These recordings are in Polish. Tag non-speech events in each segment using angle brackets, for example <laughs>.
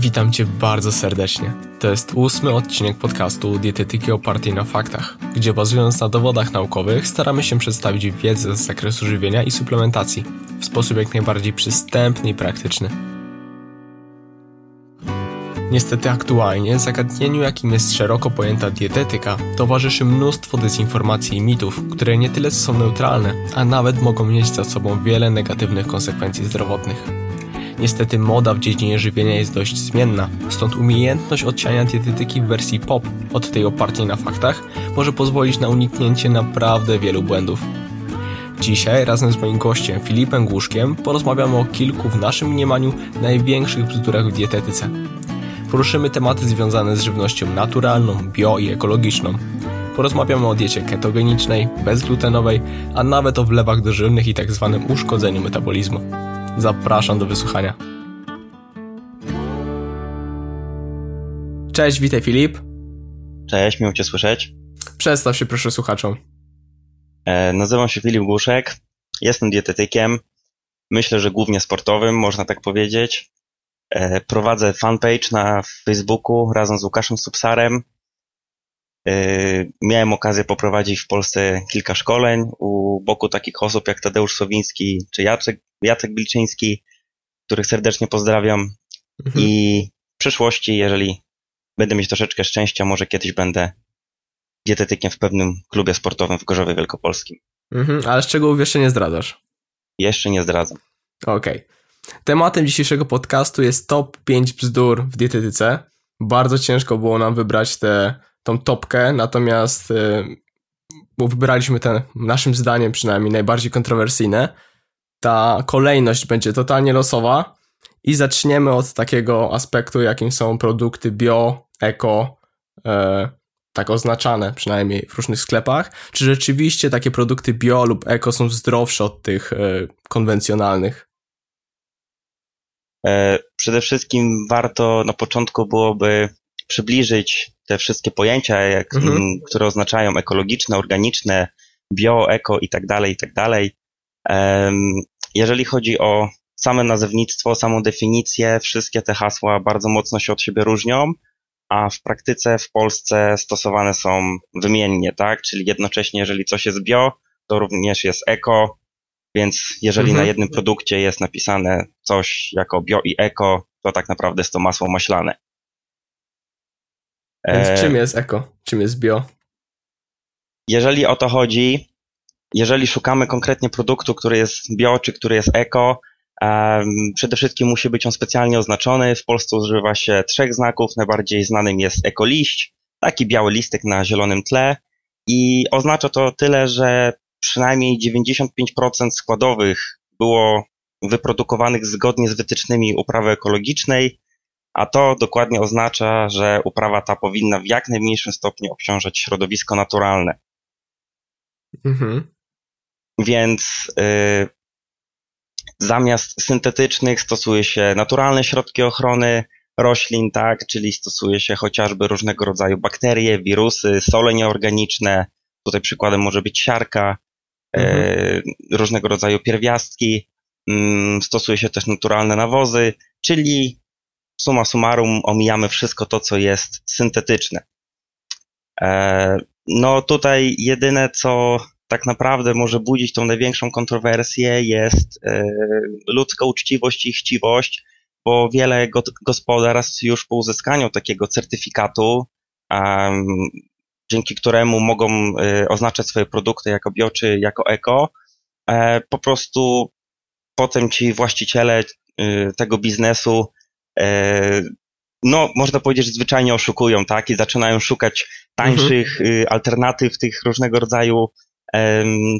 Witam Cię bardzo serdecznie. To jest ósmy odcinek podcastu Dietetyki opartej na faktach, gdzie bazując na dowodach naukowych staramy się przedstawić wiedzę z zakresu żywienia i suplementacji w sposób jak najbardziej przystępny i praktyczny. Niestety aktualnie zagadnieniu jakim jest szeroko pojęta dietetyka towarzyszy mnóstwo dezinformacji i mitów, które nie tyle są neutralne, a nawet mogą mieć za sobą wiele negatywnych konsekwencji zdrowotnych. Niestety moda w dziedzinie żywienia jest dość zmienna, stąd umiejętność odciania dietetyki w wersji pop od tej opartej na faktach może pozwolić na uniknięcie naprawdę wielu błędów. Dzisiaj razem z moim gościem Filipem Głuszkiem porozmawiamy o kilku w naszym mniemaniu największych bzdurach w dietetyce. Poruszymy tematy związane z żywnością naturalną, bio i ekologiczną. Porozmawiamy o diecie ketogenicznej, bezglutenowej, a nawet o wlewach dożylnych i tak zwanym uszkodzeniu metabolizmu. Zapraszam do wysłuchania. Cześć, witaj Filip. Cześć, miło Cię słyszeć. Przedstaw się proszę słuchaczom. E, nazywam się Filip Głuszek, jestem dietetykiem, myślę, że głównie sportowym, można tak powiedzieć. E, prowadzę fanpage na Facebooku razem z Łukaszem Subsarem. E, miałem okazję poprowadzić w Polsce kilka szkoleń u boku takich osób jak Tadeusz Sowiński czy Jacek, Jacek Bilczyński, których serdecznie pozdrawiam. Mhm. I w przyszłości, jeżeli będę mieć troszeczkę szczęścia, może kiedyś będę dietetykiem w pewnym klubie sportowym w Gorzowie Wielkopolskim. Mhm, ale szczegółów jeszcze nie zdradzasz? Jeszcze nie zdradzam. Okej. Okay. Tematem dzisiejszego podcastu jest top 5 bzdur w dietetyce. Bardzo ciężko było nam wybrać tę tą topkę, natomiast yy, wybraliśmy te, naszym zdaniem przynajmniej, najbardziej kontrowersyjne. Ta kolejność będzie totalnie losowa i zaczniemy od takiego aspektu, jakim są produkty bio, eko, yy, tak oznaczane przynajmniej w różnych sklepach. Czy rzeczywiście takie produkty bio lub eko są zdrowsze od tych yy, konwencjonalnych? E, przede wszystkim warto na początku byłoby przybliżyć te wszystkie pojęcia, jak, mhm. które oznaczają ekologiczne, organiczne, bio, eko i tak dalej, i tak dalej. Jeżeli chodzi o same nazewnictwo, samą definicję, wszystkie te hasła bardzo mocno się od siebie różnią, a w praktyce w Polsce stosowane są wymiennie, tak? Czyli jednocześnie, jeżeli coś jest bio, to również jest eko, więc jeżeli mhm. na jednym produkcie jest napisane coś jako bio i eko, to tak naprawdę jest to masło maślane. Więc e... czym jest eko? Czym jest bio? Jeżeli o to chodzi, jeżeli szukamy konkretnie produktu, który jest bio czy który jest eko, um, przede wszystkim musi być on specjalnie oznaczony. W Polsce używa się trzech znaków. Najbardziej znanym jest ekoliść, taki biały listek na zielonym tle. I oznacza to tyle, że przynajmniej 95% składowych było wyprodukowanych zgodnie z wytycznymi uprawy ekologicznej, a to dokładnie oznacza, że uprawa ta powinna w jak najmniejszym stopniu obciążać środowisko naturalne. Mhm. Więc y, zamiast syntetycznych stosuje się naturalne środki ochrony roślin, tak, czyli stosuje się chociażby różnego rodzaju bakterie, wirusy, sole nieorganiczne. Tutaj przykładem może być siarka, mhm. e, różnego rodzaju pierwiastki, mm, stosuje się też naturalne nawozy, czyli suma summarum omijamy wszystko to, co jest syntetyczne. E, no tutaj jedyne, co tak naprawdę może budzić tą największą kontrowersję jest e, ludzka uczciwość i chciwość, bo wiele gospodarstw już po uzyskaniu takiego certyfikatu dzięki któremu mogą y, oznaczać swoje produkty jako bio czy jako eko, e, po prostu potem ci właściciele tego biznesu e, no, można powiedzieć, że zwyczajnie oszukują, tak? I zaczynają szukać tańszych mhm. Y, alternatyw tych różnego rodzaju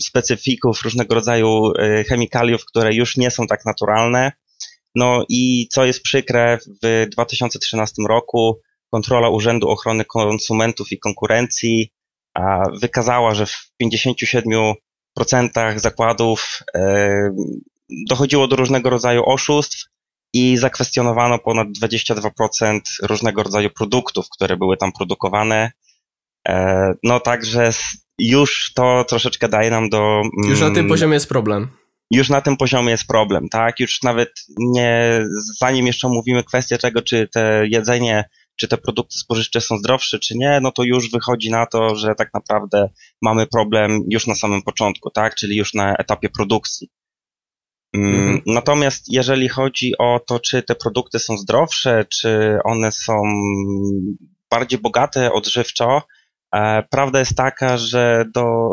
specyfików, różnego rodzaju e, chemikaliów, które już nie są tak naturalne. No i co jest przykre, w 2013 roku kontrola Urzędu Ochrony Konsumentów i Konkurencji wykazała, że w 57% zakładów e, dochodziło do różnego rodzaju oszustw i zakwestionowano ponad 22% różnego rodzaju produktów, które były tam produkowane. E, no także już to troszeczkę daje nam do. Już na tym mm, poziomie jest problem. już na tym poziomie jest problem, tak? Już nawet nie, zanim jeszcze omówimy kwestię tego, czy te jedzenie, czy te produkty spożywcze są zdrowsze, czy nie, no to już wychodzi na to, że tak naprawdę mamy problem już na samym początku, tak? Czyli już na etapie produkcji. Mm, mhm. Natomiast jeżeli chodzi o to, czy te produkty są zdrowsze, czy one są bardziej bogate odżywczo, e, prawda jest taka, że do,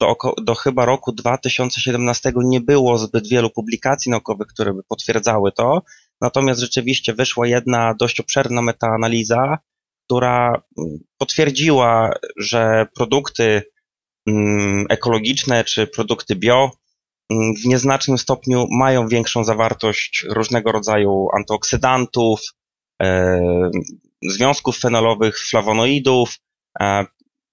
do, do chyba roku 2017 nie było zbyt wielu publikacji naukowych, które by potwierdzały to. Natomiast rzeczywiście wyszła jedna dość obszerna metaanaliza, która mm, potwierdziła, że produkty mm, ekologiczne czy produkty bio w nieznacznym stopniu mają większą zawartość różnego rodzaju antyoksydantów, e, związków fenolowych, flawonoidów, e,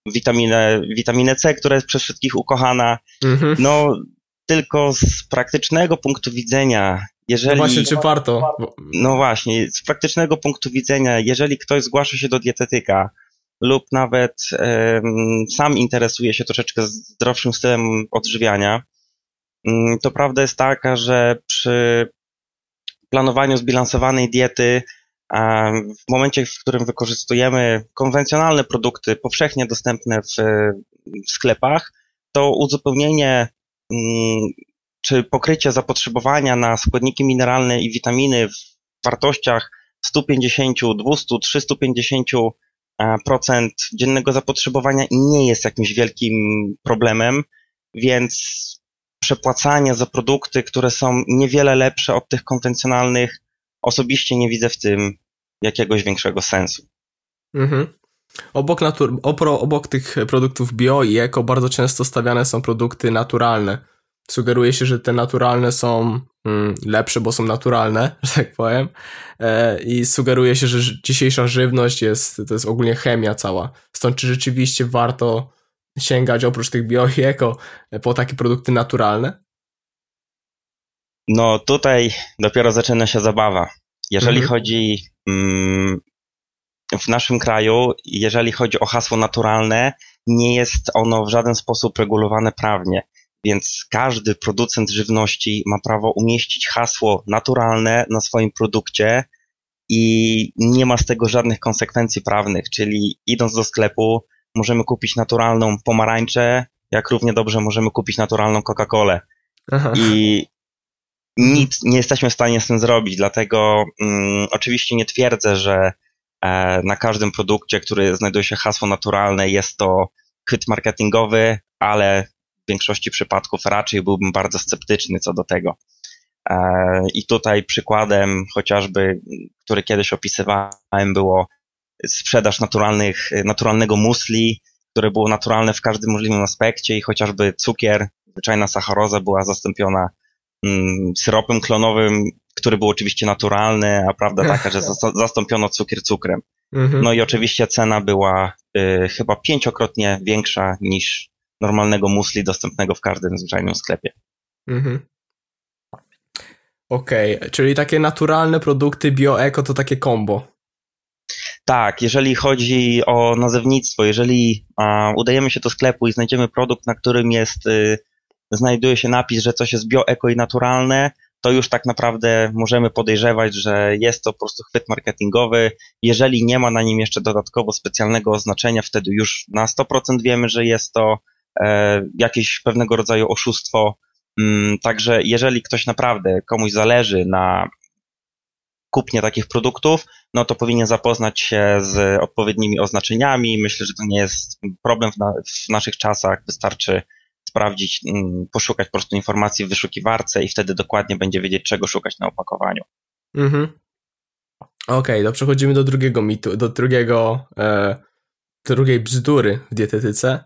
witaminę, witaminę C, która jest przez wszystkich ukochana. Mhm. No, tylko z praktycznego punktu widzenia, jeżeli... No właśnie, czy warto? No właśnie, z praktycznego punktu widzenia, jeżeli ktoś zgłasza się do dietetyka lub nawet um, sam interesuje się troszeczkę zdrowszym stylem odżywiania, to prawda jest taka, że przy planowaniu zbilansowanej diety w momencie, w którym wykorzystujemy konwencjonalne produkty powszechnie dostępne w, w sklepach, to uzupełnienie mm, czy pokrycie zapotrzebowania na składniki mineralne i witaminy w wartościach 150, 200, 350 procent dziennego zapotrzebowania nie jest jakimś wielkim problemem, więc przepłacanie za produkty, które są niewiele lepsze od tych konwencjonalnych, osobiście nie widzę w tym jakiegoś większego sensu. Mhm. Obok, natur- obok tych produktów bio i eko bardzo często stawiane są produkty naturalne. Sugeruje się, że te naturalne są mm, lepsze, bo są naturalne, <laughs> że tak powiem. E, I sugeruje się, że dzisiejsza żywność jest, to jest ogólnie chemia cała. Stąd czy rzeczywiście warto sięgać oprócz tych bio i eko po takie produkty naturalne? No tutaj dopiero zaczyna się zabawa. Jeżeli mhm. chodzi mm, w naszym kraju, jeżeli chodzi o hasło naturalne, nie jest ono w żaden sposób regulowane prawnie. Więc każdy producent żywności ma prawo umieścić hasło naturalne na swoim produkcie i nie ma z tego żadnych konsekwencji prawnych. Czyli idąc do sklepu, możemy kupić naturalną pomarańczę, jak równie dobrze możemy kupić naturalną Coca-Colę. I nic nie jesteśmy w stanie z tym zrobić, dlatego mm, oczywiście nie twierdzę, że e, na każdym produkcie, który znajduje się hasło naturalne, jest to chwyt marketingowy, ale w większości przypadków raczej byłbym bardzo sceptyczny co do tego. E, I tutaj przykładem chociażby, który kiedyś opisywałem, było sprzedaż naturalnych, naturalnego musli, które było naturalne w każdym możliwym aspekcie i chociażby cukier, zwyczajna sacharoza była zastąpiona mm, syropem klonowym, który był oczywiście naturalny, a prawda <laughs> taka, że zastąpiono cukier cukrem. Mhm. No i oczywiście cena była y, chyba pięciokrotnie większa niż normalnego musli dostępnego w każdym zwyczajnym sklepie. Mhm. Okej, okay. czyli takie naturalne produkty bio-eko to takie combo. Tak, jeżeli chodzi o nazewnictwo, jeżeli a, udajemy się do sklepu i znajdziemy produkt, na którym jest, y, znajduje się napis, że coś jest bio, eko i naturalne, to już tak naprawdę możemy podejrzewać, że jest to po prostu chwyt marketingowy. Jeżeli nie ma na nim jeszcze dodatkowo specjalnego oznaczenia, wtedy już na 100% wiemy, że jest to e, jakieś pewnego rodzaju oszustwo. Mm, także jeżeli ktoś naprawdę komuś zależy na kupnie takich produktów, no to powinien zapoznać się z odpowiednimi oznaczeniami. Myślę, że to nie jest problem w, na, w naszych czasach. Wystarczy sprawdzić, mm, poszukać po prostu informacji w wyszukiwarce i wtedy dokładnie będzie wiedzieć, czego szukać na opakowaniu. Mhm. Okej, okay, to przechodzimy do drugiego mitu, do drugiego, e, drugiej bzdury w dietetyce,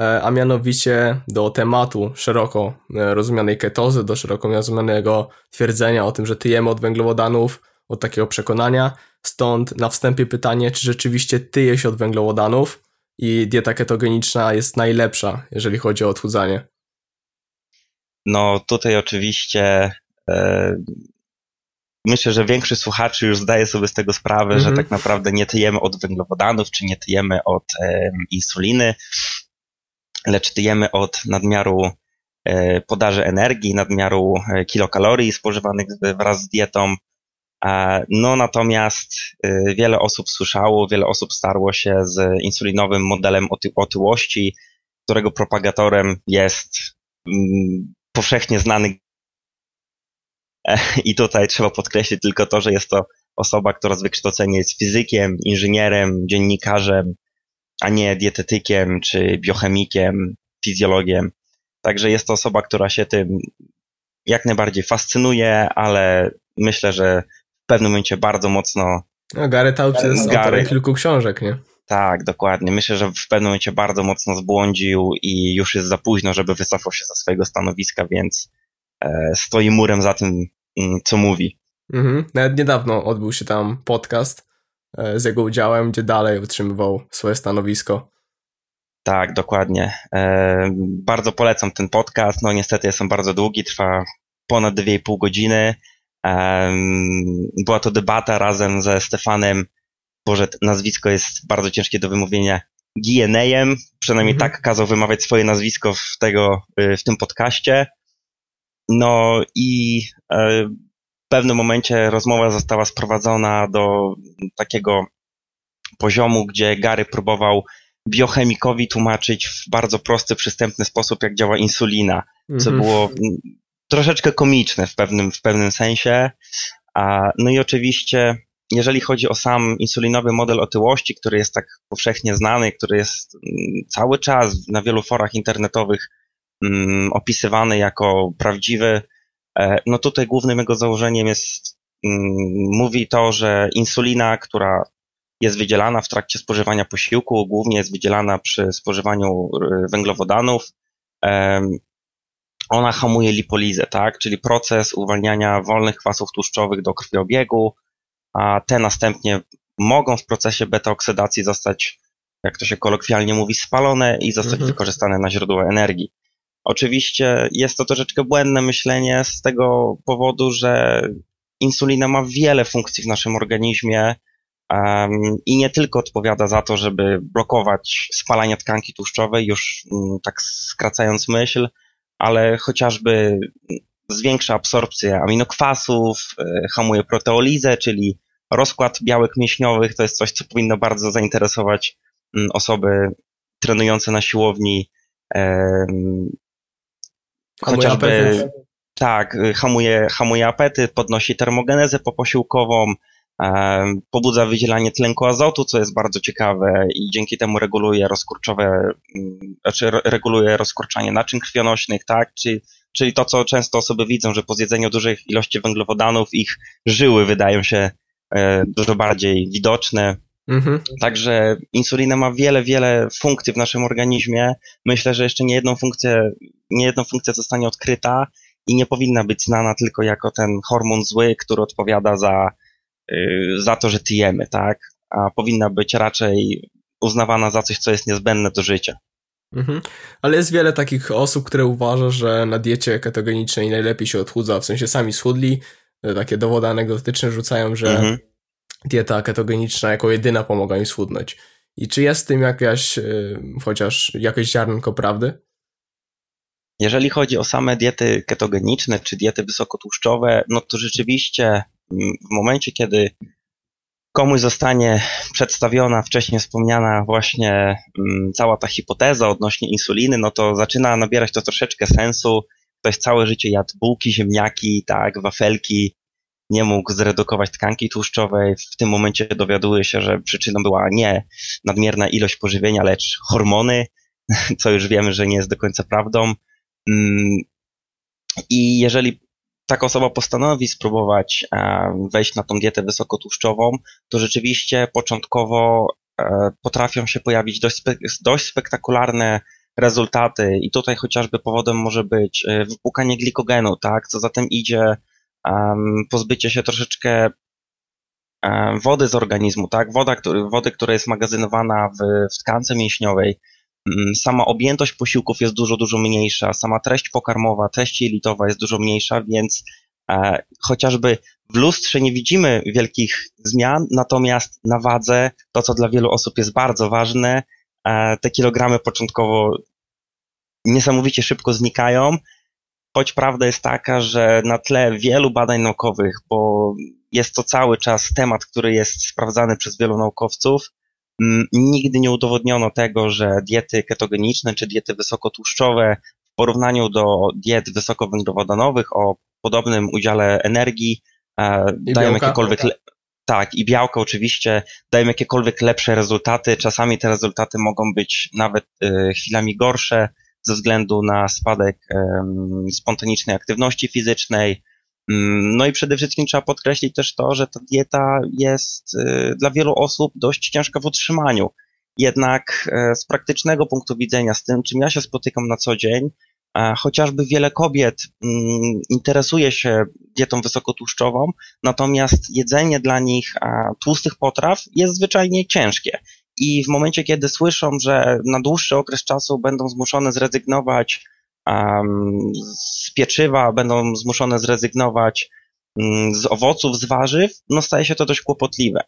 e, a mianowicie do tematu szeroko e, rozumianej ketozy, do szeroko rozumianego twierdzenia o tym, że tyjemy od węglowodanów, od takiego przekonania. Stąd na wstępie pytanie, czy rzeczywiście tyje się od węglowodanów i dieta ketogeniczna jest najlepsza, jeżeli chodzi o odchudzanie? No tutaj oczywiście e, myślę, że większość słuchaczy już zdaje sobie z tego sprawę, że mhm. tak naprawdę nie tyjemy od węglowodanów, czy nie tyjemy od e, insuliny, lecz tyjemy od nadmiaru podaży energii, nadmiaru kilokalorii spożywanych wraz z dietą. No natomiast wiele osób słyszało, wiele osób starło się z insulinowym modelem otyłości, którego propagatorem jest mm, powszechnie znany <laughs> i tutaj trzeba podkreślić tylko to, że jest to osoba, która z wykształcenia jest fizykiem, inżynierem, dziennikarzem, a nie dietetykiem czy biochemikiem, fizjologiem. Także jest to osoba, która się tym jak najbardziej fascynuje, ale myślę, że pewnym momencie bardzo mocno. No, Gary Taubes jest Gary, autorem kilku książek, nie? Tak, dokładnie. Myślę, że w pewnym momencie bardzo mocno zbłądził i już jest za późno, żeby wycofał się ze swojego stanowiska, więc e, stoi murem za tym, mm, co mówi. Mhm. Nawet niedawno odbył się tam podcast e, z jego udziałem, gdzie dalej utrzymywał swoje stanowisko. Tak, dokładnie. E, bardzo polecam ten podcast. No niestety jest on bardzo długi, trwa ponad 2,5 godziny. E, była to debata razem ze Stefanem, Boże, nazwisko jest bardzo ciężkie do wymówienia, Gienejem, przynajmniej mhm. tak kazał wymawiać swoje nazwisko w, tego, w tym podcaście. No i pewnym momencie rozmowa została sprowadzona do takiego poziomu, gdzie Gary próbował biochemikowi tłumaczyć w bardzo prosty, przystępny sposób, jak działa insulina, co mhm. było troszeczkę komiczne w pewnym, w pewnym sensie. No i oczywiście, jeżeli chodzi o sam insulinowy model otyłości, który jest tak powszechnie znany, który jest mm, cały czas na wielu forach internetowych mm, opisywany jako prawdziwy, E, no tutaj głównym jego założeniem jest, mm, mówi to, że insulina, która jest wydzielana w trakcie spożywania posiłku, głównie jest wydzielana przy spożywaniu e, węglowodanów, ona hamuje lipolizę, tak? czyli proces uwalniania wolnych kwasów tłuszczowych do krwiobiegu, a te następnie mogą w procesie beta-oksydacji zostać, jak to się kolokwialnie mówi, spalone i zostać mhm. wykorzystane na źródło energii. Oczywiście jest to troszeczkę błędne myślenie z tego powodu, że insulina ma wiele funkcji w naszym organizmie um, i nie tylko odpowiada za to, żeby blokować spalanie tkanki tłuszczowej, już um, tak skracając myśl, ale chociażby zwiększa absorpcję aminokwasów, y, hamuje proteolizę, czyli rozkład białek mięśniowych. To jest coś, co powinno bardzo zainteresować um, osoby trenujące na siłowni chociażby tak, hamuje, hamuje apetyt, podnosi termogenezę poposiłkową, pobudza wydzielanie tlenku azotu, co jest bardzo ciekawe i dzięki temu reguluje rozkurczowe, mm, znaczy reguluje rozkurczanie naczyń krwionośnych, tak, czyli, czyli to, co często osoby widzą, że po zjedzeniu dużych ilości węglowodanów ich żyły wydają się e, dużo bardziej widoczne, Mhm. Także insulina ma wiele, wiele funkcji w naszym organizmie. Myślę, że jeszcze nie jedną funkcję, nie jedną funkcję zostanie odkryta i nie powinna być znana tylko jako ten hormon zły, który odpowiada za, za to, że tyjemy, tak? A powinna być raczej uznawana za coś, co jest niezbędne do życia. Mhm. Ale jest wiele takich osób, które uważa, że na diecie ketogenicznej najlepiej się odchudza, w sensie sami schudli, takie dowody anegdotyczne rzucają, że mhm dieta ketogeniczna jako jedyna pomaga im schudnąć. I czy jest w tym jakaś, y, chociaż jakieś ziarnko prawdy? Jeżeli chodzi o same diety ketogeniczne czy diety wysokotłuszczowe, no to rzeczywiście w momencie, kiedy komuś zostanie przedstawiona wcześniej wspomniana właśnie cała ta hipoteza odnośnie insuliny, no to zaczyna nabierać to troszeczkę sensu. Ktoś całe życie jadł bułki, ziemniaki, tak, wafelki, nie mógł zredukować tkanki tłuszczowej. W tym momencie dowiaduje się, że przyczyną była nie nadmierna ilość pożywienia, lecz hormony, <laughs> co już wiemy, że nie jest do końca prawdą. I jeżeli taka osoba postanowi spróbować e, wejść na tą dietę wysokotłuszczową, to rzeczywiście początkowo e, potrafią się pojawić dość, dość spektakularne rezultaty i tutaj chociażby powodem może być e, wypłukanie glikogenu, tak, co zatem idzie pozbycie się troszeczkę wody z organizmu, tak? Woda, który, wody, która jest magazynowana w, w tkance mięśniowej. Um, sama objętość posiłków jest dużo, dużo mniejsza, sama treść pokarmowa, treść jelitowa jest dużo mniejsza, więc e, chociażby w lustrze nie widzimy wielkich zmian, natomiast na wadze, to co dla wielu osób jest bardzo ważne, e, te kilogramy początkowo niesamowicie szybko znikają, choć prawda jest taka, że na tle wielu badań naukowych, bo jest to cały czas temat, który jest sprawdzany przez wielu naukowców, mm, nigdy nie udowodniono tego, że diety ketogeniczne czy diety wysokotłuszczowe w porównaniu do diet wysokowęglowodanowych o podobnym udziale energii e, dają jakiekolwiek. Le- tak, i białka oczywiście dają jakiekolwiek lepsze rezultaty. Czasami te rezultaty mogą być nawet y, chwilami gorsze ze względu na spadek y, spontanicznej aktywności fizycznej. Y, no i przede wszystkim trzeba podkreślić też to, że ta dieta jest y, dla wielu osób dość ciężka w utrzymaniu. Jednak e, z praktycznego punktu widzenia, z tym, czym ja się spotykam na co dzień, Chociażby wiele kobiet mm, interesuje się dietą wysokotłuszczową, natomiast jedzenie dla nich tłustych potraw jest zwyczajnie ciężkie. I w momencie, kiedy słyszą, że na dłuższy okres czasu będą zmuszone zrezygnować z pieczywa, będą zmuszone zrezygnować mm, z owoców, z warzyw, no staje się to dość kłopotliwe.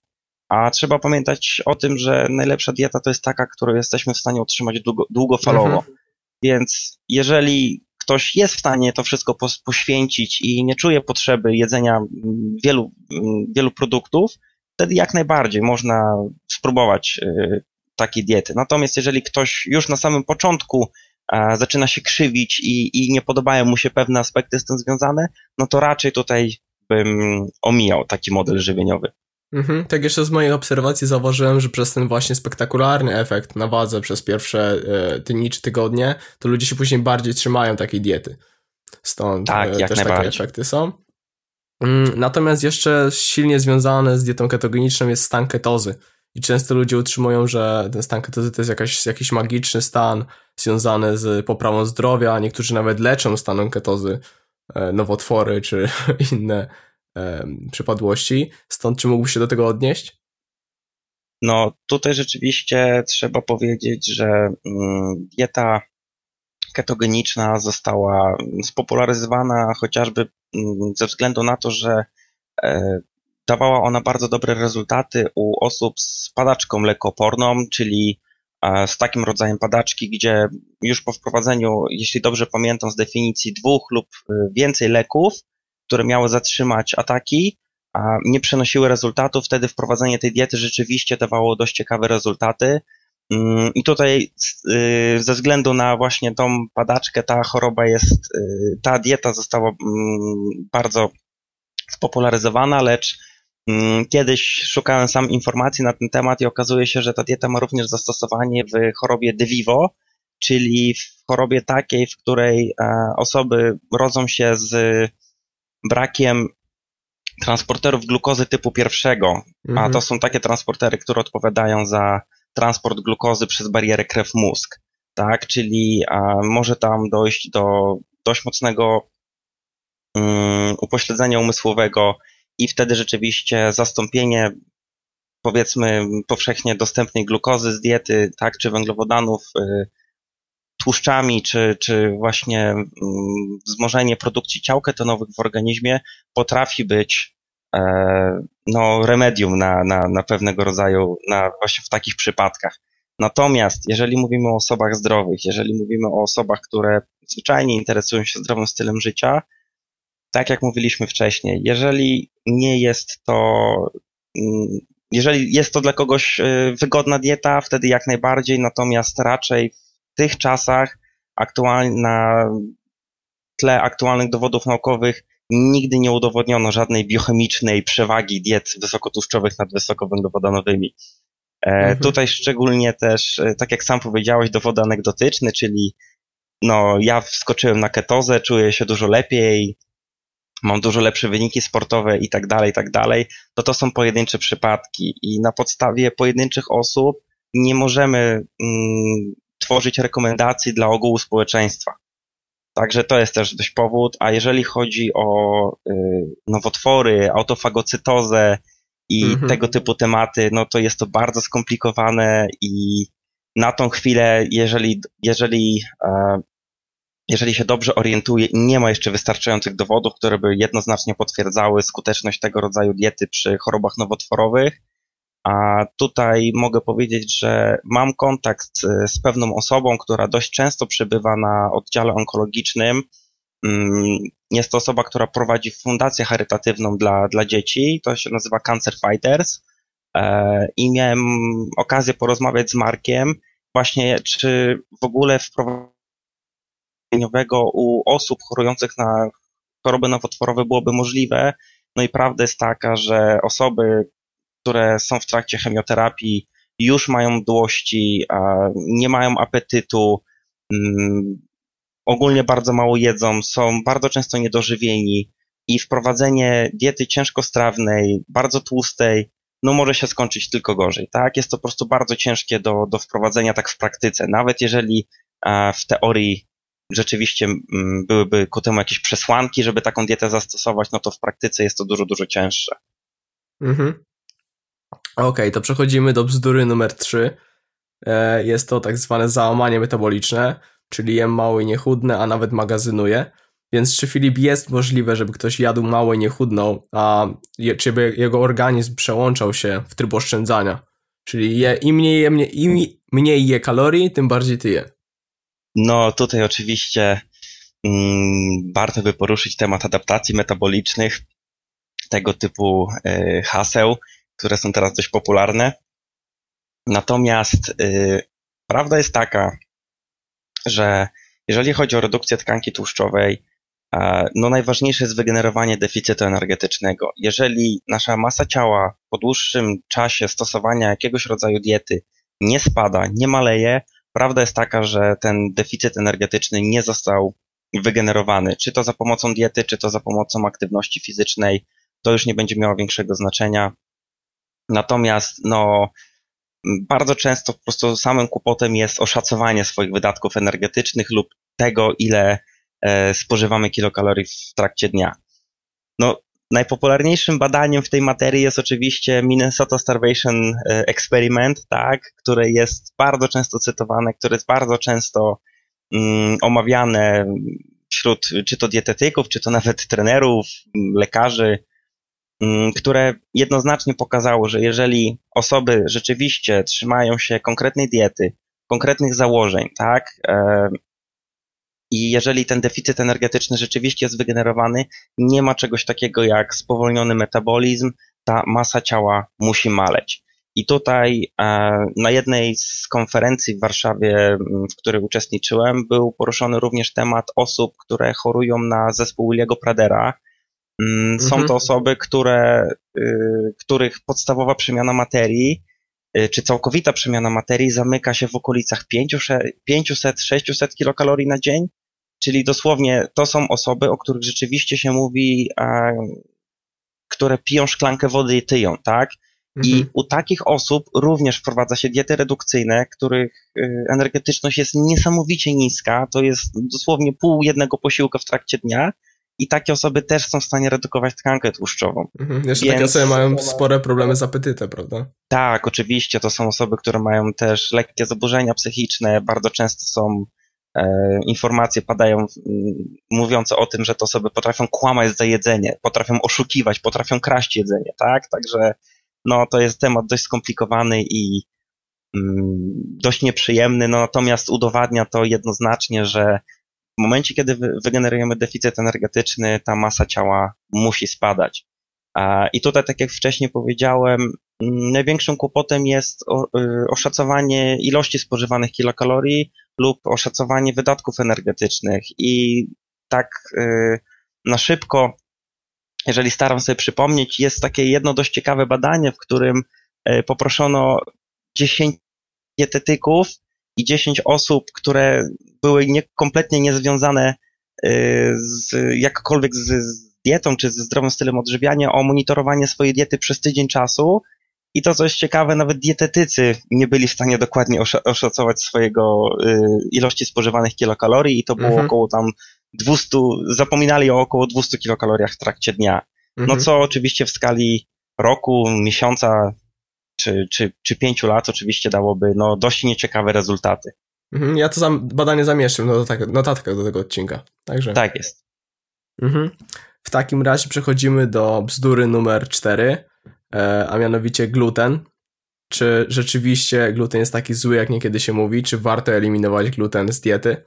A trzeba pamiętać o tym, że najlepsza dieta to jest taka, którą jesteśmy w stanie utrzymać długo, długofalowo. Mhm. Więc jeżeli ktoś jest w stanie to wszystko poświęcić i nie czuje potrzeby jedzenia mm, wielu, mm, wielu produktów, wtedy jak najbardziej można spróbować y, takiej diety. Natomiast jeżeli ktoś już na samym początku zaczyna się krzywić i, i nie podobają mu się pewne aspekty z tym związane, no to raczej tutaj bym omijał taki model żywieniowy. Mhm. Tak jeszcze z mojej obserwacji zauważyłem, że przez ten właśnie spektakularny efekt na wadze przez pierwsze e, dni czy tygodnie, to ludzie się później bardziej trzymają takiej diety. Stąd tak, e, też takie efekty są. Mm, natomiast jeszcze silnie związane z dietą ketogeniczną jest stan ketozy. I często ludzie utrzymują, że ten stan ketozy to jest jakaś, jakiś magiczny stan związany z poprawą zdrowia. Niektórzy nawet leczą stanem ketozy e, nowotwory czy <laughs> inne przypadłości. Stąd czy mógłbyś się do tego odnieść? No, tutaj rzeczywiście trzeba powiedzieć, że mm, dieta ketogeniczna została spopularyzowana chociażby mm, ze względu na to, że e, dawała ona bardzo dobre rezultaty u osób z padaczką lekooporną, czyli e, z takim rodzajem padaczki, gdzie już po wprowadzeniu, jeśli dobrze pamiętam z definicji, dwóch lub e, więcej leków, które miały zatrzymać ataki, nie przynosiły rezultatów, wtedy wprowadzenie tej diety rzeczywiście dawało dość ciekawe rezultaty. Mm, I tutaj y, ze względu na właśnie tą padaczkę, ta choroba jest, ta dieta została mm, bardzo spopularyzowana, lecz kiedyś szukałem sam informacji na ten temat i okazuje się, że ta dieta ma również zastosowanie w chorobie de vivo, czyli w chorobie takiej, w której e, osoby rodzą się z brakiem transporterów glukozy typu pierwszego, mhm. a to są takie transportery, które odpowiadają za transport glukozy przez barierę krew-mózg, tak, czyli a, może tam dojść do dość mocnego um, upośledzenia umysłowego i wtedy rzeczywiście zastąpienie powiedzmy powszechnie dostępnej glukozy z diety, tak, czy węglowodanów y, tłuszczami, czy, czy właśnie mm, wzmożenie produkcji ciał ketonowych w organizmie potrafi być e, no, remedium na, na, na pewnego rodzaju, na właśnie w takich przypadkach. Natomiast jeżeli mówimy o osobach zdrowych, jeżeli mówimy o osobach, które zwyczajnie interesują się zdrowym stylem życia, tak jak mówiliśmy wcześniej, jeżeli nie jest to, mm, jeżeli jest to dla kogoś e, wygodna dieta, wtedy jak najbardziej, natomiast raczej w tych czasach na tle aktualnych dowodów naukowych nigdy nie udowodniono żadnej biochemicznej przewagi diet wysokotłuszczowych nad wysokowęglowodanowymi. E, mhm. Tutaj szczególnie też, e, tak jak sam powiedziałeś, dowód anegdotyczny, czyli no, ja wskoczyłem na ketozę, czuję się dużo lepiej, mam dużo lepsze wyniki sportowe i tak dalej, i tak dalej, to to są pojedyncze przypadki i na podstawie pojedynczych osób nie możemy mm, tworzyć rekomendacje dla ogółu społeczeństwa. Także to jest też dość powód, a jeżeli chodzi o y, nowotwory, autofagocytozę i mhm. tego typu tematy, no to jest to bardzo skomplikowane i na tą chwilę, jeżeli, jeżeli, e, jeżeli się dobrze orientuję nie ma jeszcze wystarczających dowodów, które by jednoznacznie potwierdzały skuteczność tego rodzaju diety przy chorobach nowotworowych, a tutaj mogę powiedzieć, że mam kontakt z pewną osobą, która dość często przebywa na oddziale onkologicznym. Mm, jest to osoba, która prowadzi fundację charytatywną dla, dla dzieci, to się nazywa Cancer Fighters. E, i miałem okazję porozmawiać z Markiem właśnie, czy w ogóle wprowadzenie u osób chorujących na choroby nowotworowe byłoby możliwe. No i prawda jest taka, że osoby, które są w trakcie chemioterapii, już mają mdłości, nie mają apetytu, mm, ogólnie bardzo mało jedzą, są bardzo często niedożywieni i wprowadzenie diety ciężkostrawnej, bardzo tłustej, no może się skończyć tylko gorzej, tak? Jest to po prostu bardzo ciężkie do, do wprowadzenia tak w praktyce, nawet jeżeli w teorii rzeczywiście mm, byłyby ku temu jakieś przesłanki, żeby taką dietę zastosować, no to w praktyce jest to dużo, dużo cięższe. Mhm. Okej, okay, to przechodzimy do bzdury numer 3. E, jest to tak zwane załamanie metaboliczne, czyli jem mało i nie chudnę, a nawet magazynuję. Więc czy Filip jest możliwe, żeby ktoś jadł mało i nie chudnął, a je, czy jego organizm przełączał się w tryb oszczędzania? Czyli je, im, mniej je, im mniej je kalorii, tym bardziej ty je. No tutaj oczywiście mm, warto by poruszyć temat adaptacji metabolicznych, tego typu y, haseł, które są teraz dość popularne. Natomiast y, prawda jest taka, że jeżeli chodzi o redukcję tkanki tłuszczowej, no najważniejsze jest wygenerowanie deficytu energetycznego. Jeżeli nasza masa ciała po dłuższym czasie stosowania jakiegoś rodzaju diety nie spada, nie maleje, prawda jest taka, że ten deficyt energetyczny nie został wygenerowany, czy to za pomocą diety, czy to za pomocą aktywności fizycznej, to już nie będzie miało większego znaczenia. Natomiast no, bardzo często po prostu samym kłopotem jest oszacowanie swoich wydatków energetycznych lub tego, ile e, spożywamy kilokalorii w trakcie dnia. No, najpopularniejszym badaniem w tej materii jest oczywiście Minnesota Starvation e, Experiment, tak, które jest bardzo często cytowane, które jest bardzo często mm, omawiane wśród czy to dietetyków, czy to nawet trenerów, lekarzy, Mm, które jednoznacznie pokazało, że jeżeli osoby rzeczywiście trzymają się konkretnej diety, konkretnych założeń, tak, e, i jeżeli ten deficyt energetyczny rzeczywiście jest wygenerowany, nie ma czegoś takiego jak spowolniony metabolizm, ta masa ciała musi maleć. I tutaj e, na jednej z konferencji w Warszawie, w której uczestniczyłem, był poruszony również temat osób, które chorują na zespół Williego Pradera, Mm, są mhm. to osoby, które, y, których podstawowa przemiana materii, y, czy całkowita przemiana materii zamyka się w okolicach 500-600 kilokalorii na dzień, czyli dosłownie to są osoby, o których rzeczywiście się mówi, które piją szklankę wody i tyją, tak? I mhm. u takich osób również wprowadza się diety redukcyjne, których y, energetyczność jest niesamowicie niska, to jest dosłownie pół jednego posiłka w trakcie dnia, i takie osoby też są w stanie redukować tkankę tłuszczową. Mhm. Jeszcze Więc... takie osoby mają spore problemy z apetytem, prawda? Tak, oczywiście. To są osoby, które mają też lekkie zaburzenia psychiczne. Bardzo często są e, informacje padają m, mówiące o tym, że te osoby potrafią kłamać za jedzenie, potrafią oszukiwać, potrafią kraść jedzenie, tak? Także no, to jest temat dość skomplikowany i mm, dość nieprzyjemny, no, natomiast udowadnia to jednoznacznie, że w momencie, kiedy wygenerujemy deficyt energetyczny, ta masa ciała musi spadać. I tutaj, tak jak wcześniej powiedziałem, mm, największym kłopotem jest y, oszacowanie ilości spożywanych kilokalorii lub oszacowanie wydatków energetycznych. I tak y, na szybko, jeżeli staram sobie przypomnieć, jest takie jedno dość ciekawe badanie, w którym y, poproszono 10 dietetyków i 10 osób, które były nie, kompletnie niezwiązane y, z, jakkolwiek z, z dietą czy ze zdrowym stylem odżywiania, o monitorowanie swojej diety przez tydzień czasu. I to, co jest ciekawe, nawet dietetycy nie byli w stanie dokładnie oszacować swojego y, ilości spożywanych kilokalorii i to było mhm. około tam 200, zapominali o około 200 kilokaloriach w trakcie dnia. No mhm. No co oczywiście w skali roku, miesiąca czy, czy, czy pięciu lat oczywiście dałoby no, dość nieciekawe rezultaty. Mhm, ja to zam, badanie zamieszczę no, tak, notatkę do tego odcinka. Także. Tak jest. Mhm. W takim razie przechodzimy do bzdury numer 4, e, a mianowicie gluten. Czy rzeczywiście gluten jest taki zły, jak niekiedy się mówi? Czy warto eliminować gluten z diety?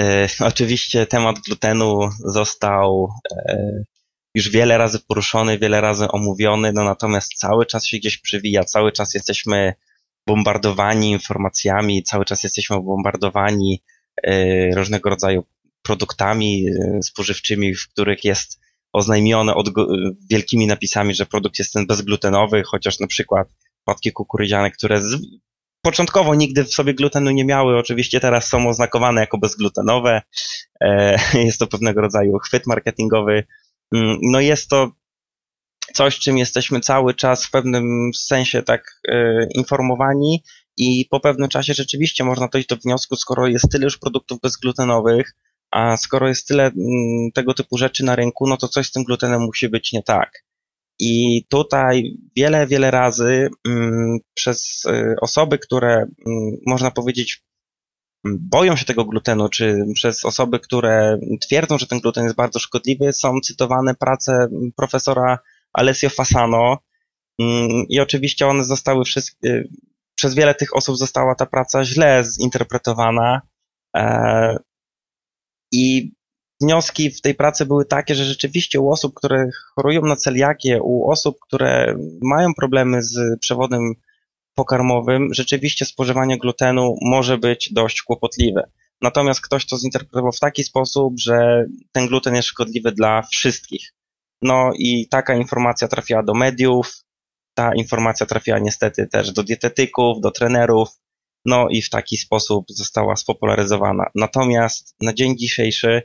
E, oczywiście temat glutenu został e, już wiele razy poruszony, wiele razy omówiony, no natomiast cały czas się gdzieś przywija, cały czas jesteśmy bombardowani informacjami, cały czas jesteśmy bombardowani e, różnego rodzaju produktami spożywczymi, w których jest oznajmione od, wielkimi napisami, że produkt jest ten bezglutenowy, chociaż na przykład płatki kukurydziane, które z, początkowo nigdy w sobie glutenu nie miały, oczywiście teraz są oznakowane jako bezglutenowe. E, <laughs> jest to pewnego rodzaju chwyt marketingowy. Mm, no jest to coś, czym jesteśmy cały czas w pewnym sensie tak e, informowani i po pewnym czasie rzeczywiście można dojść do wniosku, skoro jest tyle już produktów bezglutenowych, a skoro jest tyle mm, tego typu rzeczy na rynku, no to coś z tym glutenem musi być nie tak. I tutaj wiele, wiele razy mm, przez y, osoby, które mm, można powiedzieć boją się tego glutenu, czy przez osoby, które twierdzą, że ten gluten jest bardzo szkodliwy, są cytowane prace profesora Alessio Fasano. I oczywiście one zostały wszystkie, przez wiele tych osób została ta praca źle zinterpretowana. I wnioski w tej pracy były takie, że rzeczywiście u osób, które chorują na celiakię, u osób, które mają problemy z przewodem pokarmowym, rzeczywiście spożywanie glutenu może być dość kłopotliwe. Natomiast ktoś to zinterpretował w taki sposób, że ten gluten jest szkodliwy dla wszystkich. No i taka informacja trafiła do mediów, ta informacja trafiła niestety też do dietetyków, do trenerów, no i w taki sposób została spopularyzowana. Natomiast na dzień dzisiejszy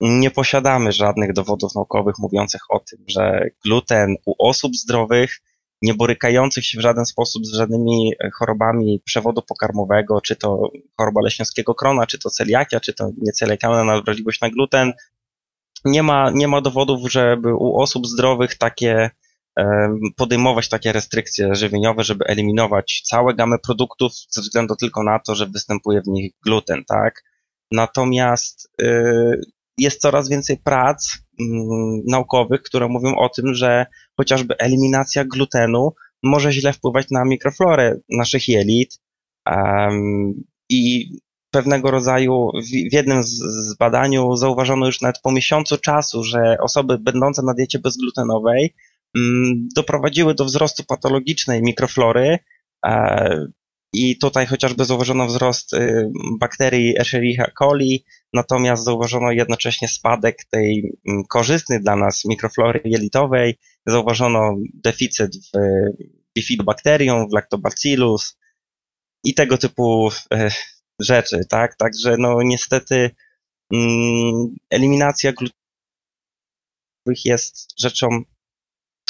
nie posiadamy żadnych dowodów naukowych mówiących o tym, że gluten u osób zdrowych, nie borykających się w żaden sposób z żadnymi chorobami przewodu pokarmowego, czy to choroba leśniowskiego krona, czy to celiakia, czy to nieceliakalna wrażliwość na gluten, nie ma, nie ma dowodów, żeby u osób zdrowych takie podejmować takie restrykcje żywieniowe, żeby eliminować całe gamy produktów ze względu tylko na to, że występuje w nich gluten, tak? Natomiast y, jest coraz więcej prac mm, naukowych, które mówią o tym, że chociażby eliminacja glutenu może źle wpływać na mikroflorę naszych jelit i pewnego rodzaju, w, jednym z, badaniu zauważono już nawet po miesiącu czasu, że osoby będące na diecie bezglutenowej doprowadziły do wzrostu patologicznej mikroflory, e, i tutaj chociażby zauważono wzrost y, bakterii Escherichia coli, natomiast zauważono jednocześnie spadek tej mm, korzystnej dla nas mikroflory jelitowej, zauważono deficyt w bifidobakterium, w lactobacillus i tego typu e, rzeczy, tak? Także no niestety mm, eliminacja glutenowych jest rzeczą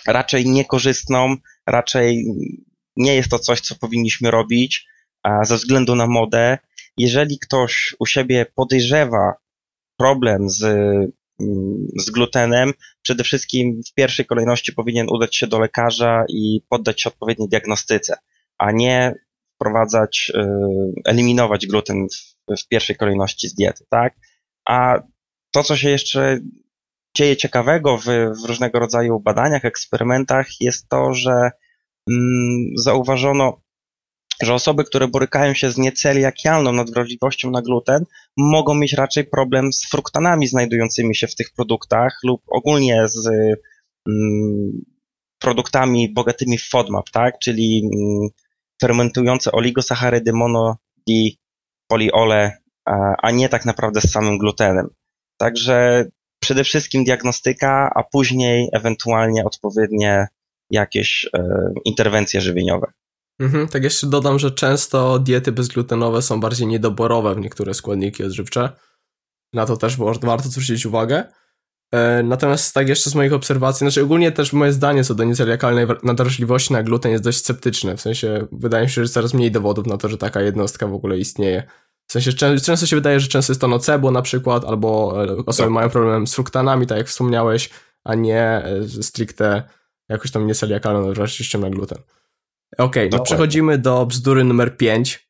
raczej niekorzystną, raczej nie jest to coś, co powinniśmy robić ze względu na modę. Jeżeli ktoś u siebie podejrzewa problem z, mm, z glutenem, przede wszystkim w pierwszej kolejności powinien udać się do lekarza i poddać się odpowiedniej diagnostyce, a nie wprowadzać, y, eliminować gluten w, w pierwszej kolejności z diety, tak? A to, co się jeszcze dzieje ciekawego w, w różnego rodzaju badaniach, eksperymentach, jest to, że Mm, zauważono, że osoby, które borykają się z nieceliakialną nadwrażliwością na gluten, mogą mieć raczej problem z fruktanami znajdującymi się w tych produktach lub ogólnie z mm, produktami bogatymi w FODMAP, tak? czyli mm, fermentujące oligosacharydy monodipoliole, a, a nie tak naprawdę z samym glutenem. Także przede wszystkim diagnostyka, a później ewentualnie odpowiednie jakieś e, interwencje żywieniowe. Mhm, tak jeszcze dodam, że często diety bezglutenowe są bardziej niedoborowe w niektóre składniki odżywcze. Na to też warto zwrócić uwagę. E, natomiast tak jeszcze z moich obserwacji, znaczy ogólnie też moje zdanie co do nieceliakalnej nadwrażliwości na gluten jest dość sceptyczne. W sensie wydaje mi się, że coraz mniej dowodów na to, że taka jednostka w ogóle istnieje. W sensie często się wydaje, że często jest to nocebo na przykład, albo e, osoby tak. mają problem z fruktanami, tak jak wspomniałeś, a nie stricte jakoś tam nieceliakalną odpornością na gluten. Okej, okay, no przechodzimy do bzdury numer 5,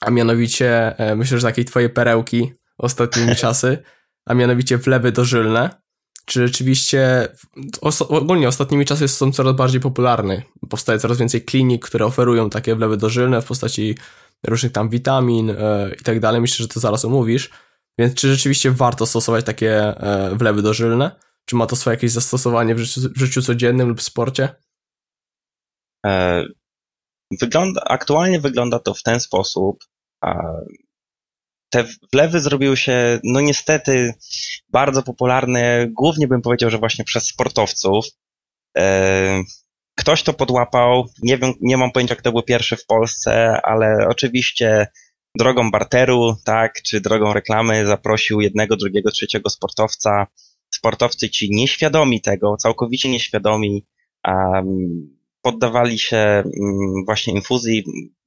a mianowicie e, myślę, że takiej twojej perełki ostatnimi <laughs> czasy, a mianowicie wlewy dożylne. Czy rzeczywiście ogólnie ostatnimi czasy są coraz bardziej popularne. Powstaje coraz więcej klinik, które oferują takie wlewy dożylne w postaci różnych tam witamin e, i tak dalej. Myślę, że to zaraz omówisz. Więc czy rzeczywiście warto stosować takie e, wlewy dożylne? Czy ma to swoje jakieś zastosowanie w życiu, w życiu codziennym lub w sporcie? E, wygląda, aktualnie wygląda to w ten sposób. Te wlewy zrobiły się, no niestety, bardzo popularne, głównie bym powiedział, że właśnie przez sportowców. Ktoś to podłapał, nie wiem, nie mam pojęcia, kto był pierwszy w Polsce, ale oczywiście drogą barteru, tak, czy drogą reklamy zaprosił jednego, drugiego, trzeciego sportowca. Sportowcy ci nieświadomi tego, całkowicie nieświadomi, um, poddawali się um, właśnie infuzji,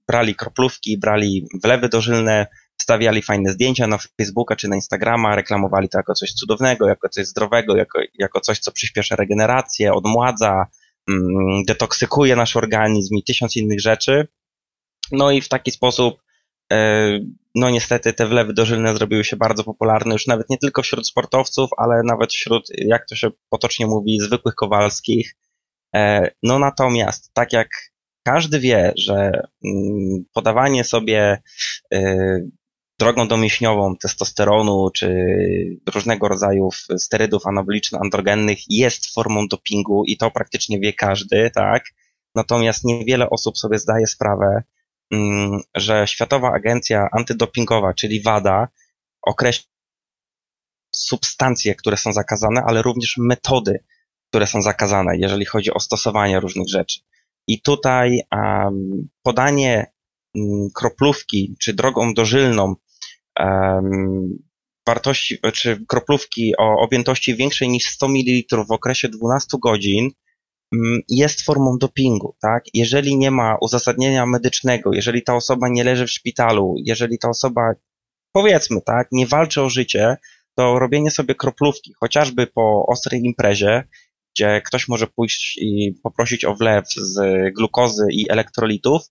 brali kroplówki, brali wlewy dożylne, stawiali fajne zdjęcia na Facebooka czy na Instagrama, reklamowali to jako coś cudownego, jako coś zdrowego, jako, jako coś, co przyspiesza regenerację, odmładza, detoksykuje nasz organizm i tysiąc innych rzeczy. No i w taki sposób E, no niestety te wlewy dożylne zrobiły się bardzo popularne już nawet nie tylko wśród sportowców, ale nawet wśród, jak to się potocznie mówi, zwykłych kowalskich. E, no natomiast, tak jak każdy wie, że mm, podawanie sobie e, drogą domięśniową testosteronu czy różnego rodzaju sterydów anaboliczno-androgennych jest formą dopingu i to praktycznie wie każdy, tak? Natomiast niewiele osób sobie zdaje sprawę, Mm, że Światowa Agencja Antydopingowa, czyli WADA, określa substancje, które są zakazane, ale również metody, które są zakazane, jeżeli chodzi o stosowanie różnych rzeczy. I tutaj um, podanie um, kroplówki czy drogą dożylną wartości, czy kroplówki o objętości większej niż 100 ml w okresie 12 godzin Mm, jest formą dopingu, tak? Jeżeli nie ma uzasadnienia medycznego, jeżeli ta osoba nie leży w szpitalu, jeżeli ta osoba, powiedzmy, tak, nie walczy o życie, to robienie sobie kroplówki, chociażby po ostrej imprezie, gdzie ktoś może pójść i poprosić o wlew z glukozy i elektrolitów,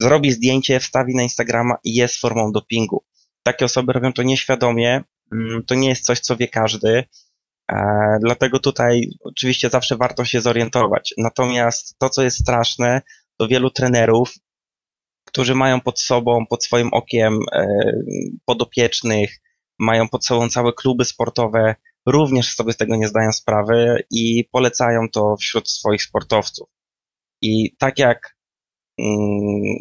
zrobi zdjęcie, wstawi na Instagrama i jest formą dopingu. Takie osoby robią to nieświadomie, mm, to nie jest coś, co wie każdy, E, dlatego tutaj oczywiście zawsze warto się zorientować. Natomiast to, co jest straszne, to wielu trenerów, którzy mają pod sobą, pod swoim okiem e, podopiecznych, mają pod sobą całe kluby sportowe, również sobie z tego nie zdają sprawy i polecają to wśród swoich sportowców. I tak jak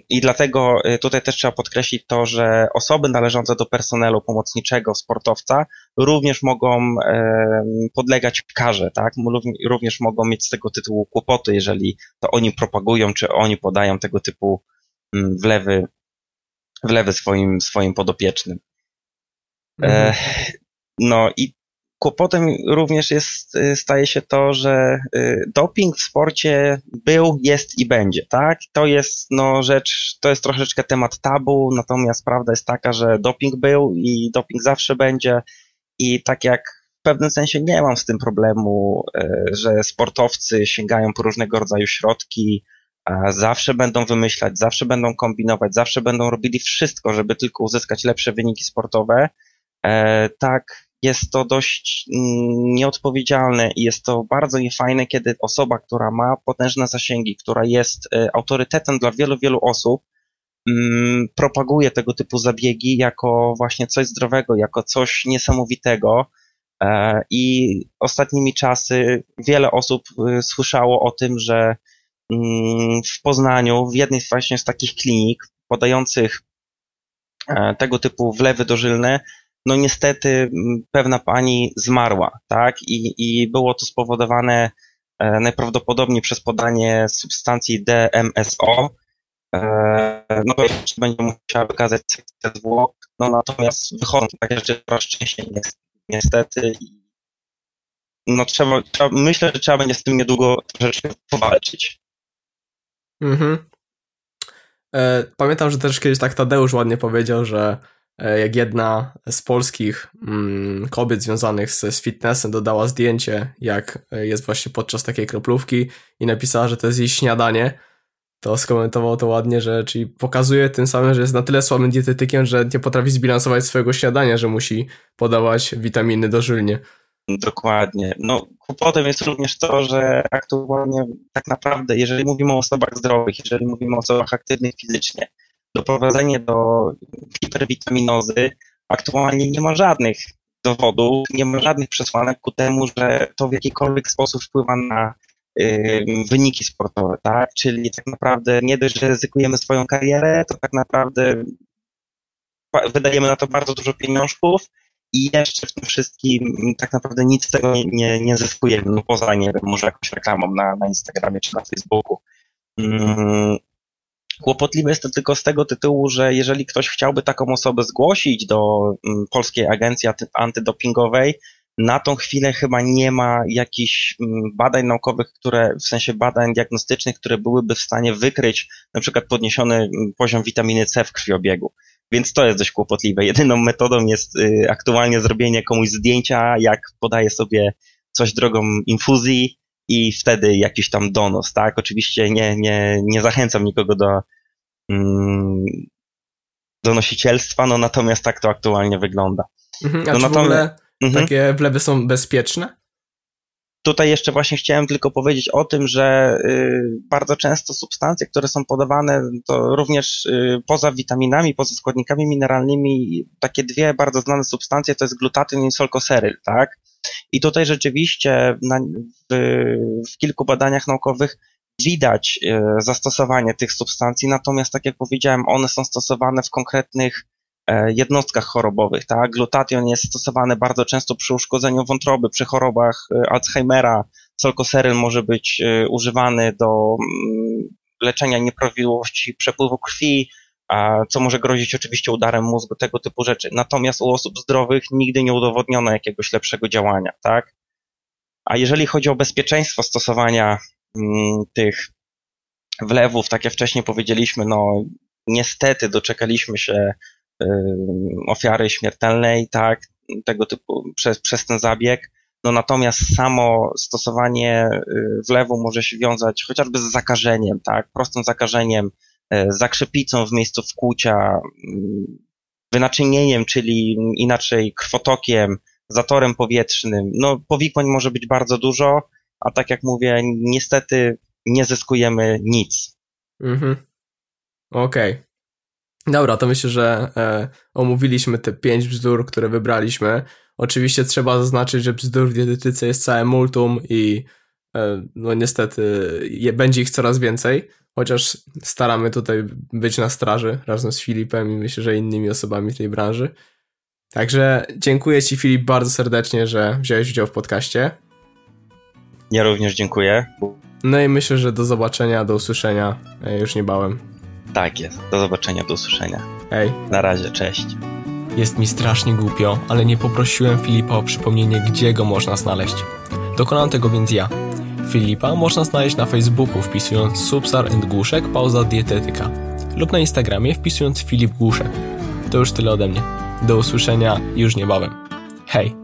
i dlatego y, tutaj też trzeba podkreślić to, że osoby należące do personelu pomocniczego sportowca również mogą podlegać karze, tak? Również mogą mieć z tego tytułu kłopoty, jeżeli to oni propagują, czy oni podają tego typu mm, wlewy, wlewy swoim, swoim podopiecznym. Mhm. No i Kłopotem również jest, y, staje się to, że y, doping w sporcie był, jest i będzie, tak? To jest no rzecz, to jest troszeczkę temat tabu, natomiast prawda jest taka, że doping był i doping zawsze będzie i tak jak w pewnym sensie nie mam z tym problemu, y, że sportowcy sięgają po różnego rodzaju środki, zawsze będą wymyślać, zawsze będą kombinować, zawsze będą robili wszystko, żeby tylko uzyskać lepsze wyniki sportowe, e, tak jest to dość mm, nieodpowiedzialne i jest to bardzo niefajne, kiedy osoba, która ma potężne zasięgi, która jest e, autorytetem dla wielu, wielu osób, mm, propaguje tego typu zabiegi jako właśnie coś zdrowego, jako coś niesamowitego. E, I ostatnimi czasy wiele osób e, słyszało o tym, że mm, w Poznaniu, w jednej właśnie z takich klinik podających tego typu wlewy dożylne, no niestety pewna pani zmarła, tak? I, i było to spowodowane e, najprawdopodobniej przez podanie substancji DMSO. E, no to jeszcze będzie musiała wykazać sekcję zwłok, no natomiast wychodzą takie rzeczy coraz niestety. No trzeba, trzeba, myślę, że trzeba będzie z tym niedługo troszeczkę powalczyć. Mhm. E, pamiętam, że też kiedyś tak Tadeusz ładnie powiedział, że jak jedna z polskich mm, kobiet związanych z, z fitnessem dodała zdjęcie, jak e, jest właśnie podczas takiej kroplówki i napisała, że to jest jej śniadanie, to skomentował to ładnie, że czyli pokazuje tym samym, że jest na tyle słabym dietetykiem, że nie potrafi zbilansować swojego śniadania, że musi podawać witaminy dożylnie. Dokładnie. No, kłopotem jest również to, że aktualnie tak naprawdę, jeżeli mówimy o osobach zdrowych, jeżeli mówimy o osobach aktywnych fizycznie, doprowadzenie do hiperwitaminozy aktualnie nie ma żadnych dowodów, nie ma żadnych przesłanek ku temu, że to w jakikolwiek sposób wpływa na wyniki sportowe, tak? Czyli tak naprawdę nie dość, że ryzykujemy swoją karierę, to tak naprawdę wydajemy na to bardzo dużo pieniążków i jeszcze w tym wszystkim tak naprawdę nic z tego nie, nie, nie zyskujemy, no poza, nie wiem, może jakąś reklamą na, na Instagramie czy na Facebooku. Mm, Kłopotliwe jest to tylko z tego tytułu, że jeżeli ktoś chciałby taką osobę zgłosić do mm, Polskiej Agencji Antydopingowej, na tą chwilę chyba nie ma jakichś mm, badań naukowych, które, w sensie badań diagnostycznych, które byłyby w stanie wykryć na przykład podniesiony mm, poziom witaminy C w krwiobiegu. Więc to jest dość kłopotliwe. Jedyną metodą jest y, aktualnie zrobienie komuś zdjęcia, jak podaje sobie coś drogą infuzji, i wtedy jakiś tam donos, tak? Oczywiście nie, nie, nie zachęcam nikogo do mm, donosicielstwa, no natomiast tak to aktualnie wygląda. Mhm, a no, czy natomiast, w ogóle mhm. takie wlewy są bezpieczne? Tutaj jeszcze właśnie chciałem tylko powiedzieć o tym, że y, bardzo często substancje, które są podawane, to również y, poza witaminami, poza składnikami mineralnymi, takie dwie bardzo znane substancje to jest glutatyn i solkoseryl, tak? I tutaj rzeczywiście na, w, w kilku badaniach naukowych widać e, zastosowanie tych substancji, natomiast tak jak powiedziałem, one są stosowane w konkretnych e, jednostkach chorobowych. Tak? Glutation jest stosowany bardzo często przy uszkodzeniu wątroby, przy chorobach e, Alzheimera. Solkoseryl może być używany do mm, leczenia nieprawidłowości przepływu krwi, co może grozić oczywiście udarem mózgu, tego typu rzeczy. Natomiast u osób zdrowych nigdy nie udowodniono jakiegoś lepszego działania, tak? A jeżeli chodzi o bezpieczeństwo stosowania mm, tych wlewów, tak jak wcześniej powiedzieliśmy, no niestety doczekaliśmy się y, ofiary śmiertelnej, tak, tego typu przez, przez ten zabieg. No natomiast samo stosowanie y, wlewu może się wiązać chociażby z zakażeniem, tak, prostym zakażeniem zakrzepicą w miejscu wkłucia, wynaczynieniem, czyli inaczej krwotokiem, zatorem powietrznym. No, powikłań może być bardzo dużo, a tak jak mówię, niestety nie zyskujemy nic. Mhm. Okej. Okay. Dobra, to myślę, że e, omówiliśmy te pięć bzdur, które wybraliśmy. Oczywiście trzeba zaznaczyć, że bzdur w dietetyce jest całe multum i e, no niestety je, będzie ich coraz więcej chociaż staramy tutaj być na straży razem z Filipem i myślę, że innymi osobami w tej branży. Także dziękuję Ci, Filip, bardzo serdecznie, że wziąłeś udział w podcaście. Ja również dziękuję. No i myślę, że do zobaczenia, do usłyszenia e, już niebawem. Tak jest. Do zobaczenia, do usłyszenia. Hej. Na razie, cześć. Jest mi strasznie głupio, ale nie poprosiłem Filipa o przypomnienie, gdzie go można znaleźć. Dokonam tego więc ja. Filipa można znaleźć na Facebooku wpisując Subsar and Głuszek pauza dietetyka lub na Instagramie wpisując Filip Głuszek. To już tyle ode mnie. Do usłyszenia już niebawem. Hej!